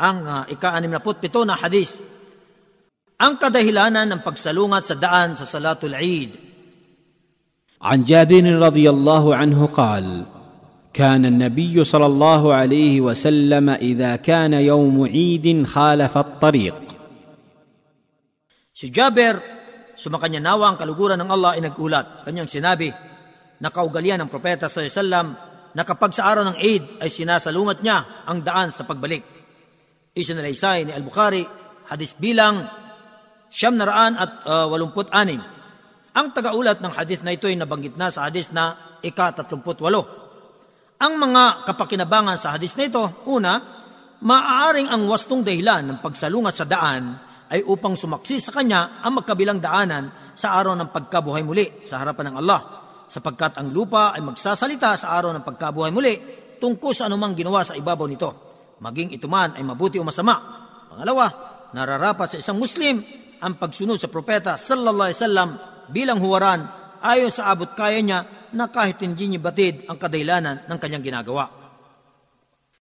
Ang uh, ika-67 na hadis. Ang kadahilanan ng pagsalungat sa daan sa Salatul Eid. عن جابر رضي الله عنه قال كان النبي صلى الله عليه وسلم اذا كان يوم عيد خالف الطريق Si Jaber, sumakanya nawa ang kaluguran ng Allah ay nagulat. Kanyang sinabi, nakaugalian ng propeta sa sallam na kapag sa araw ng Eid ay sinasalungat niya ang daan sa pagbalik. Isinalaysay ni Al-Bukhari, hadis bilang siyam na raan at uh, walumput anim. Ang tagaulat ng hadis na ito ay nabanggit na sa hadis na ika-38. Ang mga kapakinabangan sa hadis na ito, una, maaaring ang wastong dahilan ng pagsalungat sa daan ay upang sumaksi sa kanya ang magkabilang daanan sa araw ng pagkabuhay muli sa harapan ng Allah, sapagkat ang lupa ay magsasalita sa araw ng pagkabuhay muli tungkol sa anumang ginawa sa ibabaw nito, maging ito man ay mabuti o masama. Pangalawa, nararapat sa isang Muslim ang pagsunod sa propeta sallallahu alaihi wasallam bilang huwaran ayon sa abot kaya niya na kahit hindi niya batid ang kadahilanan ng kanyang ginagawa.